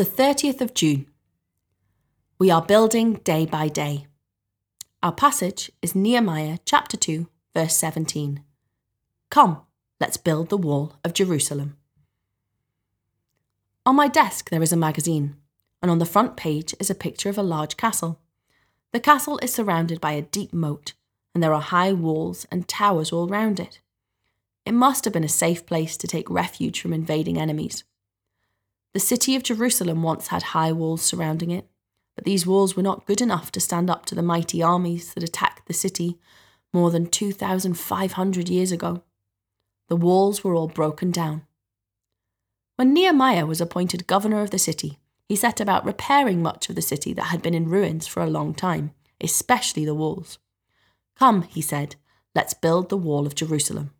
The 30th of June. We are building day by day. Our passage is Nehemiah chapter 2, verse 17. Come, let's build the wall of Jerusalem. On my desk there is a magazine, and on the front page is a picture of a large castle. The castle is surrounded by a deep moat, and there are high walls and towers all round it. It must have been a safe place to take refuge from invading enemies. The city of Jerusalem once had high walls surrounding it, but these walls were not good enough to stand up to the mighty armies that attacked the city more than 2,500 years ago. The walls were all broken down. When Nehemiah was appointed governor of the city, he set about repairing much of the city that had been in ruins for a long time, especially the walls. Come, he said, let's build the wall of Jerusalem.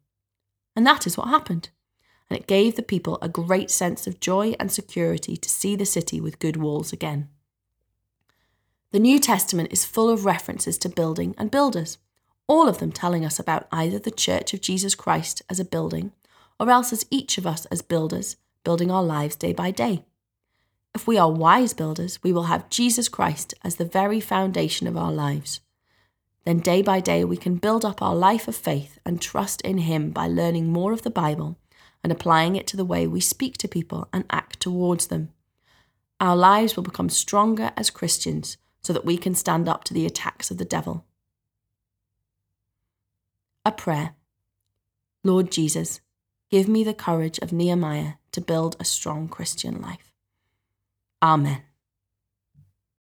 And that is what happened and it gave the people a great sense of joy and security to see the city with good walls again. The New Testament is full of references to building and builders, all of them telling us about either the Church of Jesus Christ as a building, or else as each of us as builders, building our lives day by day. If we are wise builders, we will have Jesus Christ as the very foundation of our lives. Then, day by day, we can build up our life of faith and trust in Him by learning more of the Bible and applying it to the way we speak to people and act towards them. Our lives will become stronger as Christians so that we can stand up to the attacks of the devil. A prayer Lord Jesus, give me the courage of Nehemiah to build a strong Christian life. Amen.